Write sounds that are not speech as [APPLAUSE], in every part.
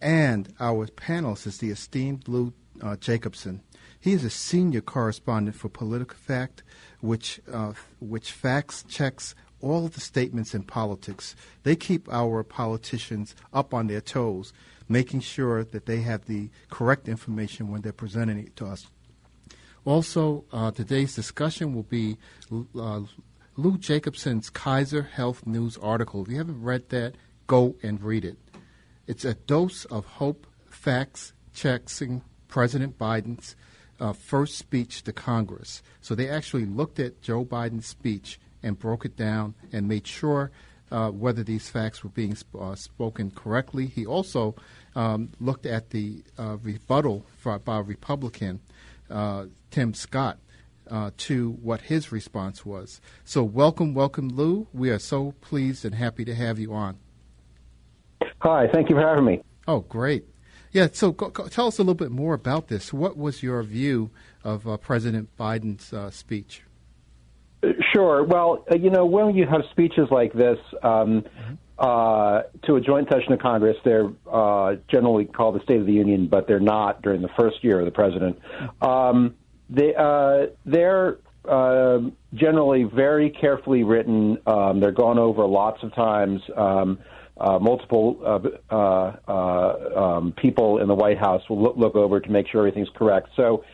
And our panelist is the esteemed Lou uh, Jacobson. He is a senior correspondent for PolitiFact, which uh, which facts checks all the statements in politics. They keep our politicians up on their toes, making sure that they have the correct information when they're presenting it to us. Also, uh, today's discussion will be uh, Lou Jacobson's Kaiser Health News article. If you haven't read that, go and read it. It's a dose of hope, facts, checking President Biden's uh, first speech to Congress. So they actually looked at Joe Biden's speech and broke it down and made sure uh, whether these facts were being sp- uh, spoken correctly. He also um, looked at the uh, rebuttal for, by Republican, uh, Tim Scott, uh, to what his response was. So, welcome, welcome, Lou. We are so pleased and happy to have you on. Hi, thank you for having me. Oh, great. Yeah, so go, go, tell us a little bit more about this. What was your view of uh, President Biden's uh, speech? Sure. Well, uh, you know, when you have speeches like this um, mm-hmm. Uh, to a joint session of Congress, they're uh, generally called the State of the Union, but they're not during the first year of the president. Um, they, uh, they're generally very carefully written. Um, they're gone over lots of times. Uh, multiple uh, uh, uh, um, people in the White House will look, look, over to make sure everything's correct. So,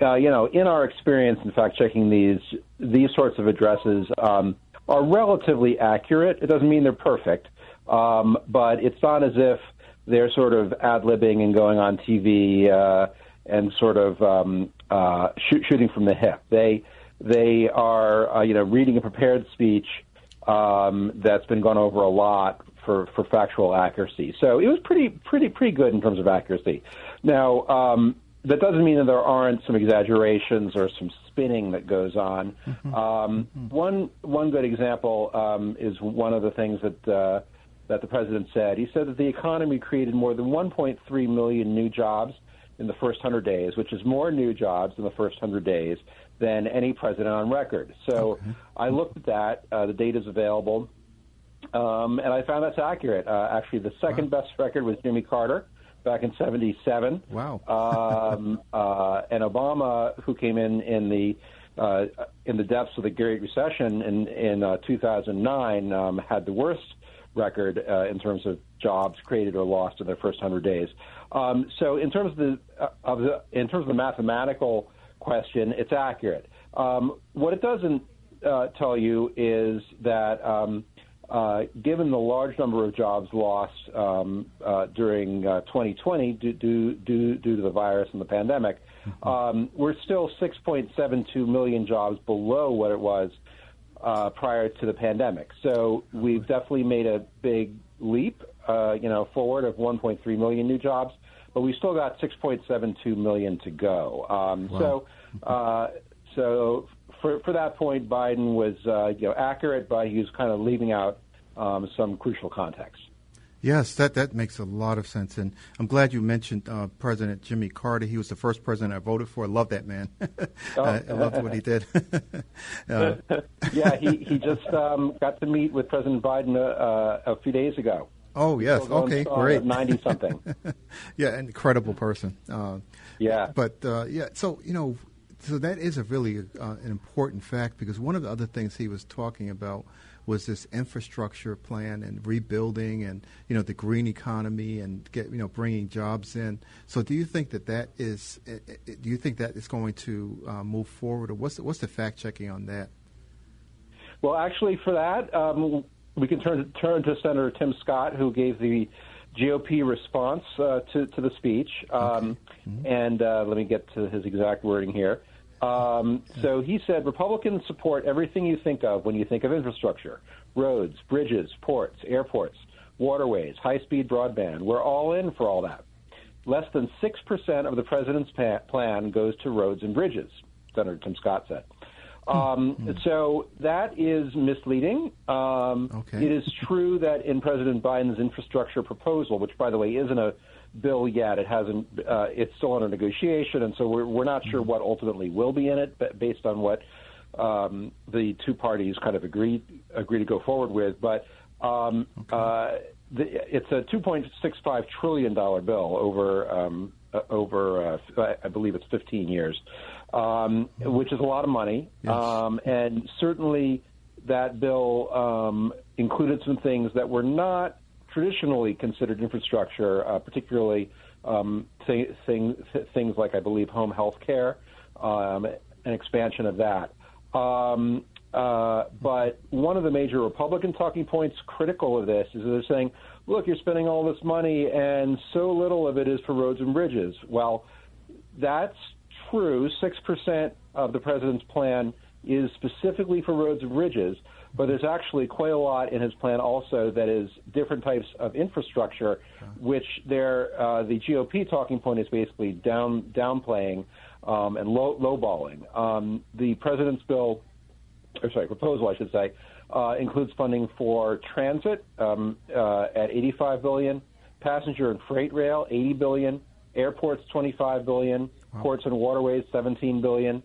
uh, you know, in our experience in fact checking these these sorts of addresses um, are relatively accurate. It doesn't mean they're perfect, um, but it's not as if they're sort of ad libbing and going on TV uh, and sort of um, shoot, shooting from the hip. They they are you know reading a prepared speech um, that's been gone over a lot for, for factual accuracy. So it was pretty pretty pretty good in terms of accuracy. Now um, that doesn't mean that there aren't some exaggerations or some spinning that goes on. Mm-hmm. Um, mm-hmm. One one good example um, is one of the things that uh, that the president said. He said that the economy created more than 1.3 million new jobs in the first 100 days, which is more new jobs in the first 100 days than any president on record. So okay. I looked at that. Uh, the data is available. Um, and I found that's accurate. Uh, actually, the second wow. best record was Jimmy Carter back in '77. Wow. um, [LAUGHS] uh, and Obama, who came in in the uh, in the depths of the Great Recession in in uh, 2009, um, had the worst record uh, in terms of jobs created or lost in their first 100 days. Um, so, in terms of the, uh, of the in terms of the mathematical question, it's accurate. Um, what it doesn't uh, tell you is that um, uh, given the large number of jobs lost um, uh, during uh, 2020 due, due, due, due, to the virus and the pandemic, mm-hmm. um, we're still 6.72 million jobs below what it was uh, prior to the pandemic. So we've definitely made a big leap, uh, you know, forward of 1.3 million new jobs, but we still got 6.72 million to go. Um, wow. So, uh, so for for that point, Biden was uh, you know accurate, but he was kind of leaving out um, some crucial context. Yes, that, that makes a lot of sense, and I'm glad you mentioned uh, President Jimmy Carter. He was the first president I voted for. I love that man. [LAUGHS] oh. I, I loved what he did. [LAUGHS] uh, [LAUGHS] yeah, he he just um, got to meet with President Biden uh, a few days ago. Oh yes, okay, great. Ninety something. yeah, an incredible person. Uh, yeah, but uh, yeah, so you know, so that is a really uh, an important fact because one of the other things he was talking about was this infrastructure plan and rebuilding and you know the green economy and get you know bringing jobs in. So do you think that that is do you think that is going to uh, move forward or what's the, what's the fact checking on that? Well, actually, for that um, we can turn turn to Senator Tim Scott who gave the GOP response uh, to, to the speech. Um, okay. mm-hmm. And uh, let me get to his exact wording here. Um, so he said Republicans support everything you think of when you think of infrastructure roads, bridges, ports, airports, waterways, high speed broadband. We're all in for all that. Less than 6% of the president's pa- plan goes to roads and bridges, Senator Tim Scott said. Um, mm-hmm. So that is misleading. Um, okay. It is true that in President Biden's infrastructure proposal, which, by the way, isn't a bill yet, it hasn't. Uh, it's still under negotiation, and so we're, we're not sure what ultimately will be in it, but based on what um, the two parties kind of agreed agree to go forward with. But um, okay. uh, the, it's a 2.65 trillion dollar bill over um, over uh, I believe it's 15 years, um, which is a lot of money, yes. um, and certainly that bill um, included some things that were not traditionally considered infrastructure, uh, particularly um, th- thing, th- things like I believe home health care, um, an expansion of that. Um, uh, but one of the major Republican talking points critical of this is they're saying, look, you're spending all this money and so little of it is for roads and bridges. Well, that's true. 6% of the president's plan is specifically for roads and bridges, but there's actually quite a lot in his plan also that is different types of infrastructure, which uh, the GOP talking point is basically down downplaying um, and low, lowballing. Um, the president's bill, or sorry, proposal, I should say, uh, includes funding for transit um, uh, at 85 billion, passenger and freight rail 80 billion, airports 25 billion, wow. ports and waterways 17 billion,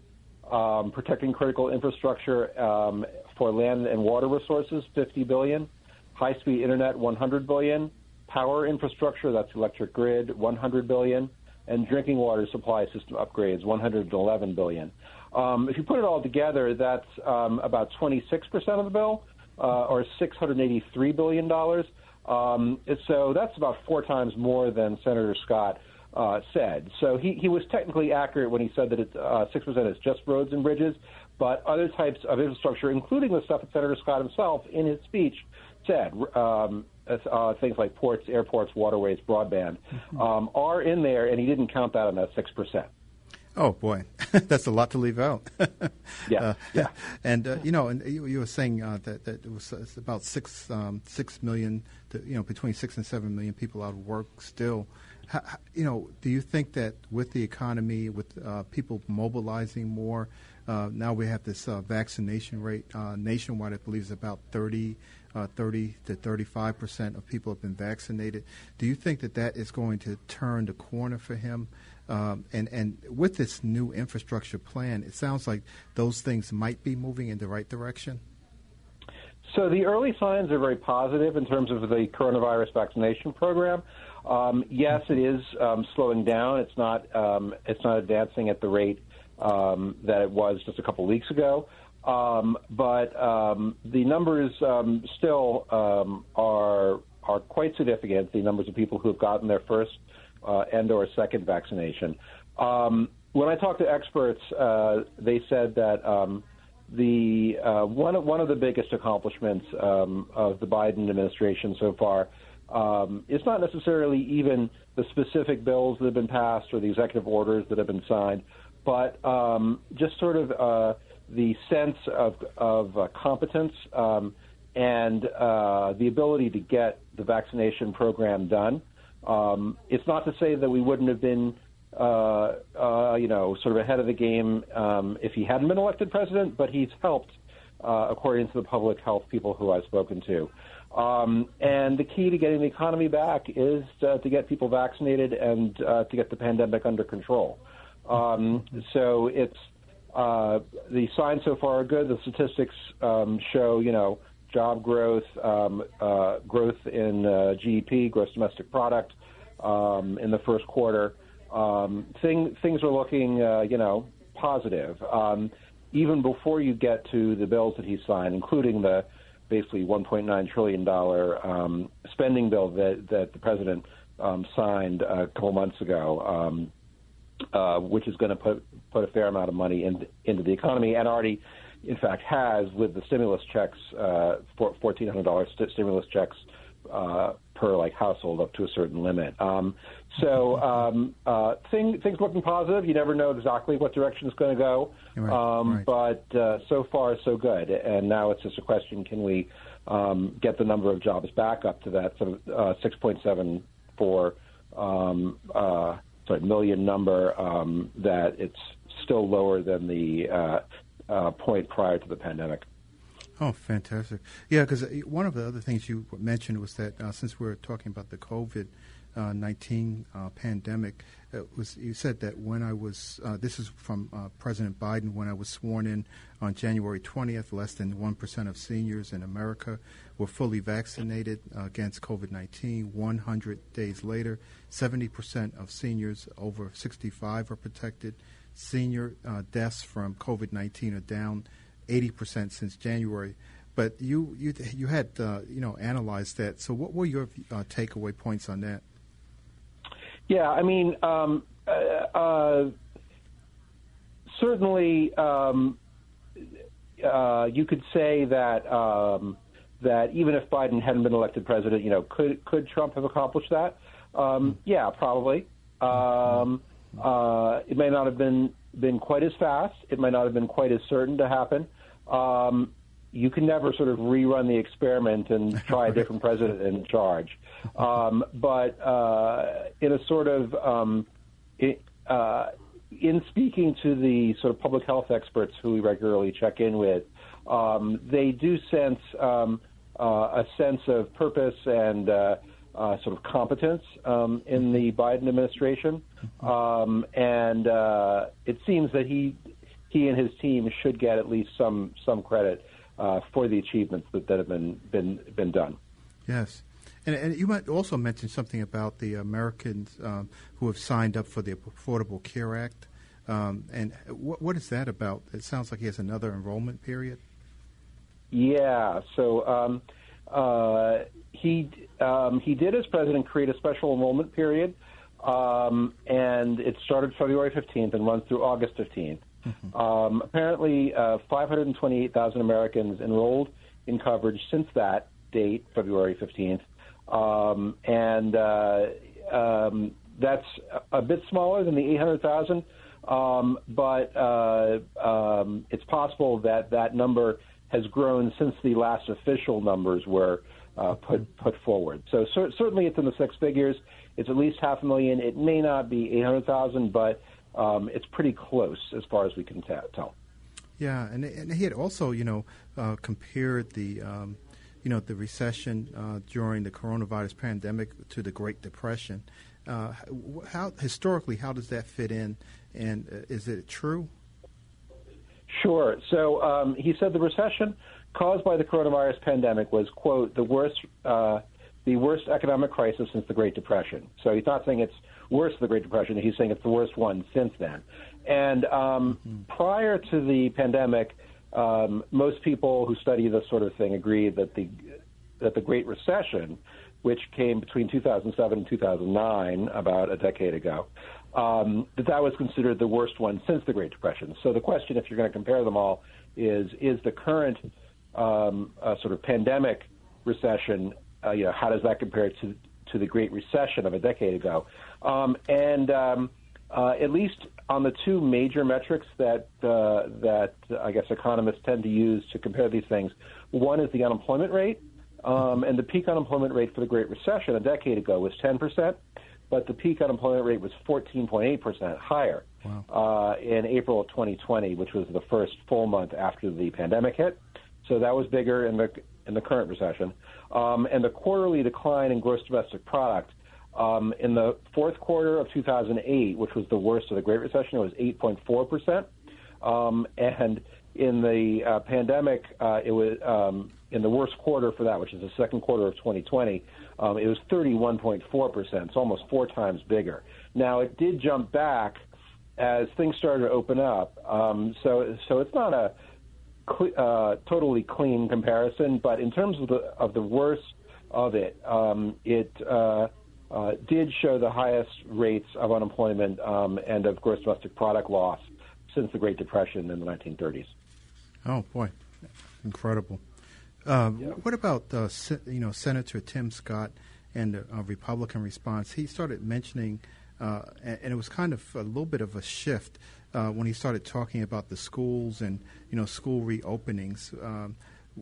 um, protecting critical infrastructure um, for land and water resources 50 billion, high-speed internet 100 billion, power infrastructure that's electric grid 100 billion, and drinking water supply system upgrades 111 billion. Um, if you put it all together, that's um, about 26% of the bill, uh, or 683 billion dollars. Um, so that's about four times more than Senator Scott uh, said. So he, he was technically accurate when he said that it's uh, six percent is just roads and bridges, but other types of infrastructure, including the stuff that Senator Scott himself in his speech said, um, uh, things like ports, airports, waterways, broadband, mm-hmm. um, are in there, and he didn't count that on that six percent. Oh boy, [LAUGHS] that's a lot to leave out. [LAUGHS] yeah, uh, yeah. [LAUGHS] And uh, you know, and you, you were saying uh, that, that it was about six um, six million, to, you know, between six and seven million people out of work still. How, you know, do you think that with the economy, with uh, people mobilizing more, uh, now we have this uh, vaccination rate nationwide. I believe is about 30, 30 to 35 percent of people have been vaccinated. Do you think that that is going to turn the corner for him? Um, and and with this new infrastructure plan, it sounds like those things might be moving in the right direction. So the early signs are very positive in terms of the coronavirus vaccination program. Um, yes, it is um, slowing down. It's not um, it's not advancing at the rate um, that it was just a couple weeks ago. Um, but the numbers still are are quite significant. The numbers of people who have gotten their first uh, and or second vaccination. Um, when I talked to experts, uh, they said that um, the uh, one of, one of the biggest accomplishments um, of the Biden administration so far um, is not necessarily even the specific bills that have been passed or the executive orders that have been signed, but um, just sort of uh, the sense of, of uh, competence um, and uh, the ability to get the vaccination program done. Um, it's not to say that we wouldn't have been, uh, uh, you know, sort of ahead of the game um, if he hadn't been elected president, but he's helped, uh, according to the public health people who I've spoken to. Um, and the key to getting the economy back is to, to get people vaccinated and uh, to get the pandemic under control. Um, so it's uh, the signs so far are good. The statistics um, show, you know, job growth, um, uh, growth in uh, GDP, gross domestic product, um, in the first quarter. Um, thing, things are looking, uh, you know, positive. Um, even before you get to the bills that he signed, including the basically 1.9 trillion dollar um, spending bill that that the president um, signed a couple months ago, uh, which is going to put put a fair amount of money in, into the economy, and already in fact, has with the stimulus checks, uh, fourteen hundred dollars st- stimulus checks uh, per like household up to a certain limit. Um, so um, uh, thing, things looking positive. You never know exactly what direction it's going to go, right, um, right. but uh, so far so good. And now it's just a question: Can we um, get the number of jobs back up to that sort of uh, 6.74 um, uh, sorry million number. Um, that it's still lower than the uh, uh, point prior to the pandemic. Oh, fantastic! Yeah, because one of the other things you mentioned was that uh, since we're talking about the COVID uh, nineteen uh, pandemic, was you said that when I was uh, this is from uh, President Biden when I was sworn in on January twentieth, less than one percent of seniors in America were fully vaccinated against COVID nineteen. One hundred days later, seventy percent of seniors over sixty five are protected. Senior deaths from COVID nineteen are down 80% since January. But you you you had uh, you know analyzed that. So what were your uh, takeaway points on that? Yeah, I mean, um, uh, uh certainly um, uh, you could say that um, that even if Biden hadn't been elected president, you know, could could Trump have accomplished that? Um, yeah, probably. Um, uh, it may not have been been quite as fast. It might not have been quite as certain to happen. Um, you can never sort of rerun the experiment and [LAUGHS] try a different president in charge. Um, but uh, in a sort of um, it, uh, in speaking to the sort of public health experts who we regularly check in with, um, they do sense um, uh, a sense of purpose and uh, sort of competence um, in the Biden administration, um, and uh, it seems that he he and his team should get at least some some credit uh, for the achievements that, that have been been been done. Yes. And, and you might also mention something about the Americans um, who have signed up for the Affordable Care Act. Um, and what, what is that about? It sounds like he has another enrollment period. Yeah. So um, uh, he um, he did, as president, create a special enrollment period, um, and it started February 15th and runs through August 15th. Mm-hmm. Um, apparently, uh, 528,000 Americans enrolled in coverage since that date, February 15th, um, and uh, um, that's a bit smaller than the 800,000. Um, but uh, um, it's possible that that number has grown since the last official numbers were uh, put put forward. So cer- certainly it's in the six figures. It's at least half a million. It may not be 800,000, but um, it's pretty close as far as we can t- tell. Yeah, and, and he had also, you know, uh, compared the, um, you know, the recession uh, during the coronavirus pandemic to the Great Depression. Uh, how historically, how does that fit in, and uh, is it true? Sure. So um, he said the recession caused by the coronavirus pandemic was quote the worst uh, the worst economic crisis since the Great Depression. So he's not saying it's worse than the Great Depression. He's saying it's the worst one since then. And um, mm-hmm. prior to the pandemic, um, most people who study this sort of thing agree that the that the Great Recession, which came between 2007 and 2009, about a decade ago, um, that that was considered the worst one since the Great Depression. So the question, if you're going to compare them all, is is the current um, uh, sort of pandemic recession, uh, you know, how does that compare to to the Great Recession of a decade ago? Um, and um, uh, at least on the two major metrics that uh, that I guess economists tend to use to compare these things, one is the unemployment rate, um, and the peak unemployment rate for the Great Recession a decade ago was 10 percent, but the peak unemployment rate was 14.8 percent higher wow. uh, in April of 2020, which was the first full month after the pandemic hit. So that was bigger in the in the current recession, um, and the quarterly decline in gross domestic product um, in the fourth quarter of 2008, which was the worst of the Great Recession, it was 8.4 percent, um, and in the uh, pandemic, uh, it was um, in the worst quarter for that, which is the second quarter of 2020. Um, it was 31.4 percent. It's almost four times bigger. Now it did jump back as things started to open up. Um, so so it's not a cl- uh, totally clean comparison, but in terms of the of the worst of it, um, it uh, uh, did show the highest rates of unemployment um, and of gross domestic product loss since the Great Depression in the 1930s. Oh boy, incredible! Yeah. What about uh, you know Senator Tim Scott and the uh, Republican response? He started mentioning, uh, and, it was kind of a little bit of a shift uh, when he started talking about the schools and you know school reopenings. Um,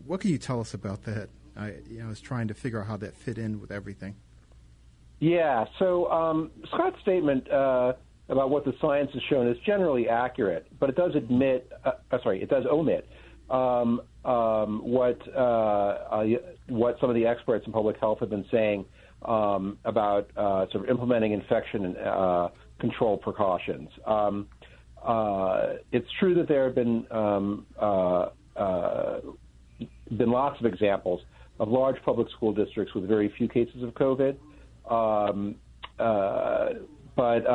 what can you tell us about that? I you know, was trying to figure out how that fit in with everything. Yeah. So um, Scott's statement uh, about what the science has shown is generally accurate, but it does admit, uh, uh sorry, it does omit um, um, what uh, uh, what some of the experts in public health have been saying um, about uh, sort of implementing infection and, uh, control precautions. Um, uh, it's true that there have been um, uh, been lots of examples of large public school districts with very few cases of COVID, um, but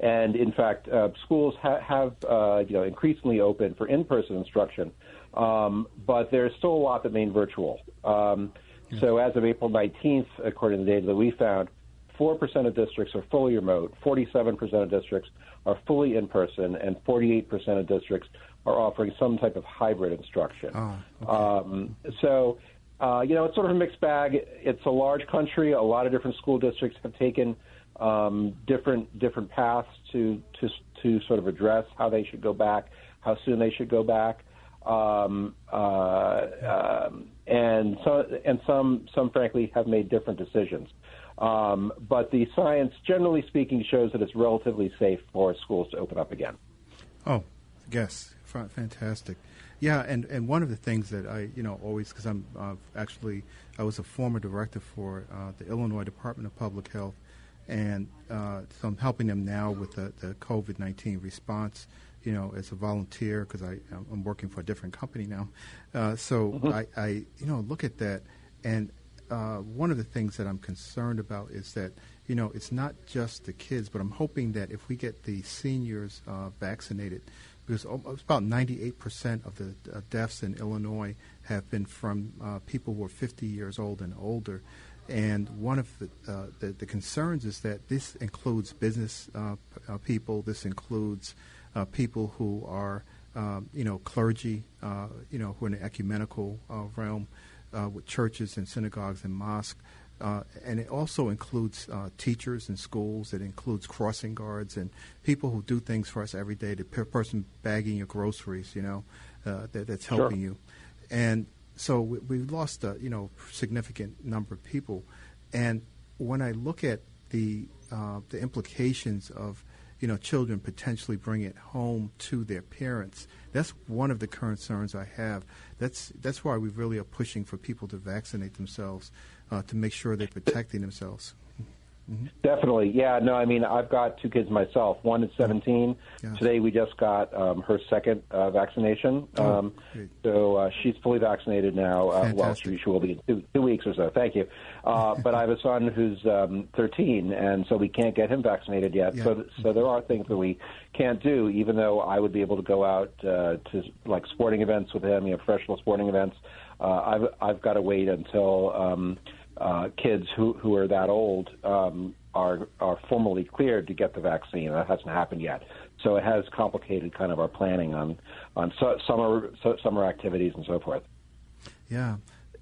and in fact, uh, schools ha- have uh, you know increasingly open for in-person instruction, um, but there's still a lot that remain virtual. Um, So as of April 19th, according to the data that we found, four percent of districts are fully remote, 47 percent of districts are fully in person, and 48 percent of districts are offering some type of hybrid instruction. Oh, okay. um, so. Uh, you know, it's sort of a mixed bag. It's a large country. A lot of different school districts have taken um, different different paths to, to to sort of address how they should go back, how soon they should go back, um, uh, um, and so and some some frankly have made different decisions. Um, but the science, generally speaking, shows that it's relatively safe for schools to open up again. Oh, yes, fantastic. Yeah, and, and one of the things that I, you know, always, because I'm uh, actually, I was a former director for uh, the Illinois Department of Public Health, and uh, so I'm helping them now with the, the COVID 19 response. You know, as a volunteer because I I'm working for a different company now. Uh, so mm-hmm. I, I you know look at that, and uh, one of the things that I'm concerned about is that you know it's not just the kids, but I'm hoping that if we get the seniors uh, vaccinated, because about 98% of the uh, deaths in Illinois have been from uh, people who are 50 years old and older. And one of the, uh, the, the, concerns is that this includes business uh, uh, people. This includes uh, people who are, um, you know, clergy, uh, you know, who are in the ecumenical uh, realm with churches and synagogues and mosques. and it also includes teachers in schools. It includes crossing guards and people who do things for us every day. The person bagging your groceries, you know, that, that's helping sure. you. And so we, we've lost a you know significant number of people, and when I look at the uh, the implications of you know children potentially bringing it home to their parents, that's one of the concerns I have. That's that's why we really are pushing for people to vaccinate themselves uh, to make sure they're protecting themselves. Mm-hmm. Definitely, yeah. No, I mean, I've got two kids myself. One is 17. Yeah. Today we just got um, her second uh, vaccination. Oh, um, so uh, she's fully vaccinated now. Uh, well, she, she, will be in two, two weeks or so. Thank you. Uh, [LAUGHS] but I have a son who's um, 13, and so we can't get him vaccinated yet. Yeah. So, so there are things that we can't do, even though I would be able to go out uh, to like sporting events with him, you know, professional sporting events. Uh, I've I've got to wait until. Um, uh, kids who, who are that old um, are are formally cleared to get the vaccine. That hasn't happened yet, so it has complicated kind of our planning on on su- summer su- summer activities and so forth. Yeah.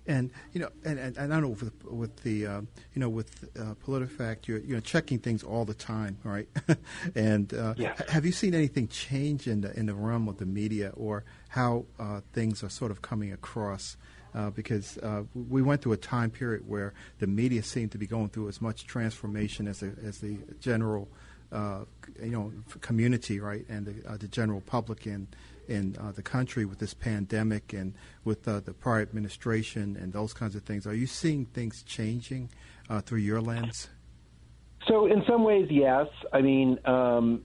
And you know, and, and, and I know with, with the uh, you know with uh, PolitiFact, you're you know checking things all the time, right? [LAUGHS] and uh, yeah. have you seen anything change in the in the realm of the media or how uh, things are sort of coming across? Uh, because uh, we went through a time period where the media seemed to be going through as much transformation as the, as the general, uh, you know, community, right, and the, uh, the general public in in uh, the country with this pandemic and with uh, the prior administration and those kinds of things. Are you seeing things changing through your lens? So, in some ways, yes. I mean, um,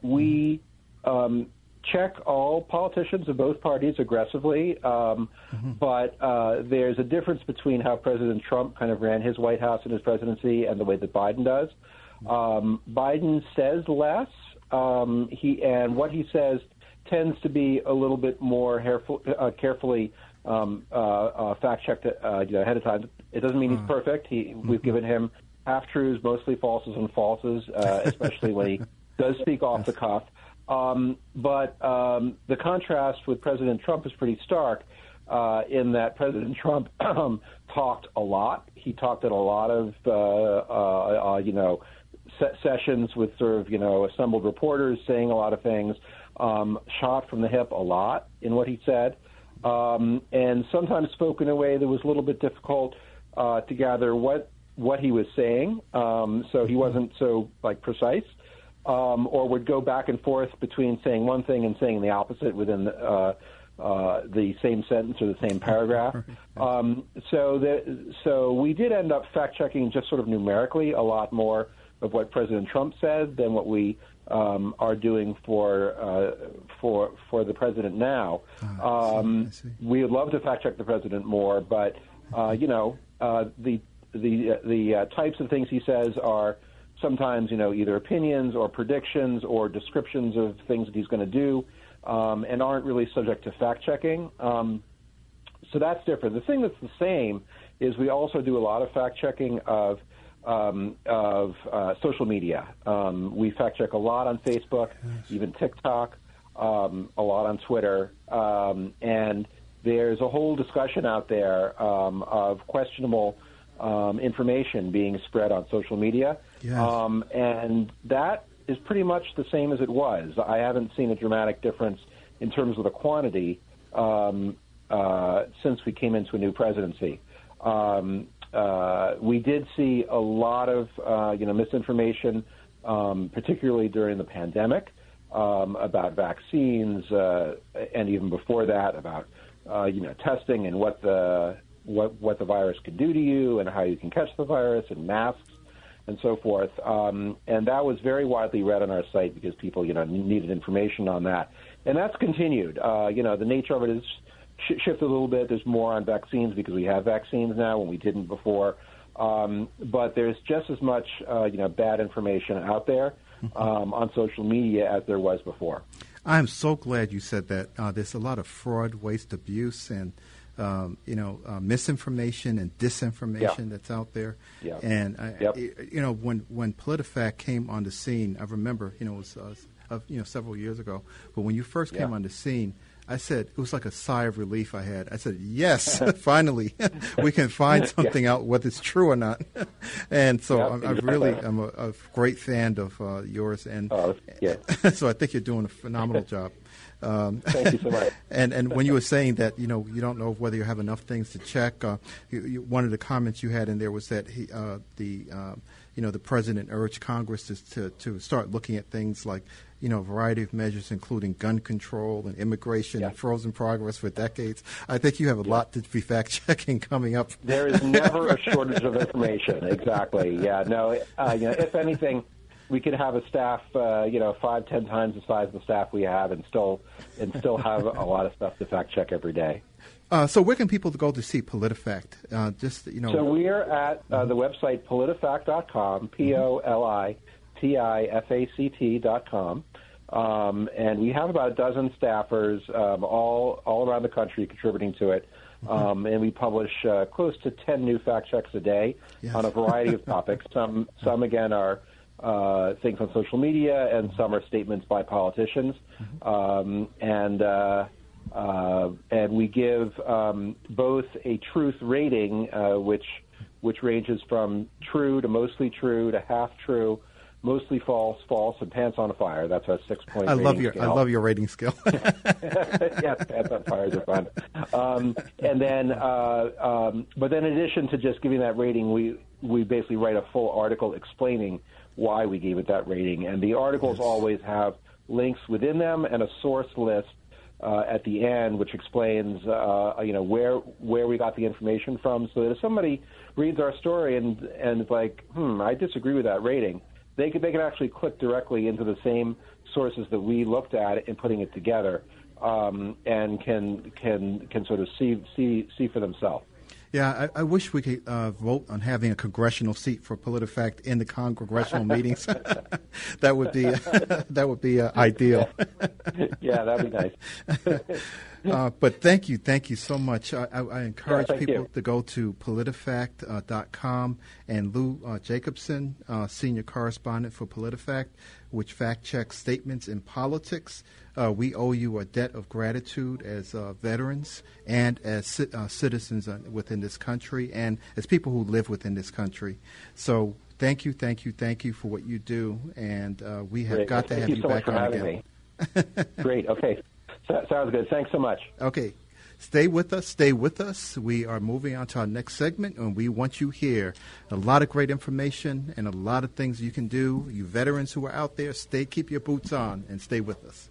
we. Um, check all politicians of both parties aggressively, um, mm-hmm. but uh, there's a difference between how President Trump kind of ran his White House and his presidency and the way that Biden does. Um, Biden says less. Um, he and what he says tends to be a little bit more careful, uh, carefully um, uh, uh, fact checked uh, you know, ahead of time. It doesn't mean he's uh-huh. perfect. He, mm-hmm. We've given him half truths, mostly falses and falses, uh, especially when he [LAUGHS] does speak off the cuff. Um, but um, the contrast with President Trump is pretty stark uh, in that President Trump [CLEARS THROAT] um, talked a lot. He talked at a lot of, uh, uh, uh, you know, se- sessions with sort of, you know, assembled reporters saying a lot of things, um, shot from the hip a lot in what he said. um, and sometimes spoke in a way that was a little bit difficult uh, to gather what what he was saying. Um, so he wasn't so like precise, um, or would go back and forth between saying one thing and saying the opposite within the, uh, uh, the same sentence or the same paragraph. [LAUGHS] Um, so the, so we did end up fact checking just sort of numerically a lot more of what President Trump said than what we um, are doing for uh, for for the president now. Ah, um, we would love to fact check the president more, but uh, you know uh, the the the uh, types of things he says are sometimes you know either opinions or predictions or descriptions of things that he's going to do, um, and aren't really subject to fact checking. Um, so that's different. The thing that's the same is we also do a lot of fact checking of um, of uh, social media. Um, we fact check a lot on Facebook, yes. even TikTok, um, a lot on Twitter, um, and there's a whole discussion out there um, of questionable um, information being spread on social media, yes. and that is pretty much the same as it was. I haven't seen a dramatic difference in terms of the quantity uh, since we came into a new presidency. Um, uh, we did see a lot of uh, you know misinformation, um, particularly during the pandemic, um, about vaccines, uh, and even before that about uh, you know testing and what the what what the virus can do to you and how you can catch the virus and masks and so forth. Um, and that was very widely read on our site because people you know needed information on that, and that's continued. Uh, you know the nature of it sh- shifted a little bit. There's more on vaccines because we have vaccines now when we didn't before. Um, but there's just as much, uh, you know, bad information out there um, on social media as there was before. I'm so glad you said that. Uh, there's a lot of fraud, waste, abuse, and um, you know, uh, misinformation and disinformation yeah. that's out there. Yeah. And I, yep. you know, when when PolitiFact came on the scene, I remember, you know, it was uh, you know several years ago. But when you first came yeah. on the scene, I said it was like a sigh of relief I had. I said, "Yes, [LAUGHS] finally, [LAUGHS] we can find something yeah. out whether it's true or not." [LAUGHS] and so I'm, I'm, really I'm a, a, great fan of uh, yours, and oh, yeah. so I think you're doing a phenomenal job. Um, Thank you so much. and and when you were saying that you know you don't know whether you have enough things to check, uh, you, you, one of the comments you had in there was that he uh, the uh, you know the president urged Congress to, to to start looking at things like you know, a variety of measures, including gun control and immigration yeah. and frozen progress for decades. I think you have a yeah. lot to be fact checking coming up. There is never a [LAUGHS] shortage of information. Exactly. Yeah. No. Uh, you know, if anything, we could have a staff, uh, you know, five, ten times the size of the staff we have, and still, and still have a lot of stuff to fact check every day. Uh, so where can people go to see PolitiFact? Uh, just you know. So we are at uh, the website politifact.com, p o l i t i f a c t dot com. Um, and we have about a dozen staffers um, all all around the country contributing to it. Mm-hmm. Um, and we publish uh, close to 10 new fact checks a day yes. on a variety of [LAUGHS] topics. Some, some again, are uh, things on social media, and some are statements by politicians. Mm-hmm. Um, and uh, uh, and we give um, both a truth rating, uh, which which ranges from true to mostly true to half true, mostly false, false, and pants on a fire. That's a six point. I love your scale. I love your rating scale. [LAUGHS] [LAUGHS] yes, pants on fires are fun. Um, and then, uh, um, but then in addition to just giving that rating, we we basically write a full article explaining why we gave it that rating, and the articles yes. always have links within them and a source list. Uh, at the end, which explains, uh, you know, where where we got the information from, so that if somebody reads our story and and is like, hmm, I disagree with that rating, they could they can actually click directly into the same sources that we looked at in putting it together, um, and can can can sort of see see see for themselves. Yeah, I, I wish we could uh, vote on having a congressional seat for PolitiFact in the congressional meetings. [LAUGHS] that would be [LAUGHS] that would be uh, ideal. [LAUGHS] yeah, that'd be nice. Uh, but thank you, thank you so much. I, I, I encourage yeah, people you. to go to politifact.com uh, and Lou uh, Jacobson, uh, senior correspondent for PolitiFact, which fact checks statements in politics. Uh, we owe you a debt of gratitude as uh, veterans and as ci- citizens within this country and as people who live within this country. So thank you, thank you, thank you for what you do, and we have Great. got to have you, you so back on again. [LAUGHS] Great. Okay. sounds good. Thanks so much. Okay. Stay with us. Stay with us. We are moving on to our next segment, and we want you here. A lot of great information and a lot of things you can do. You veterans who are out there, stay, keep your boots on, and stay with us.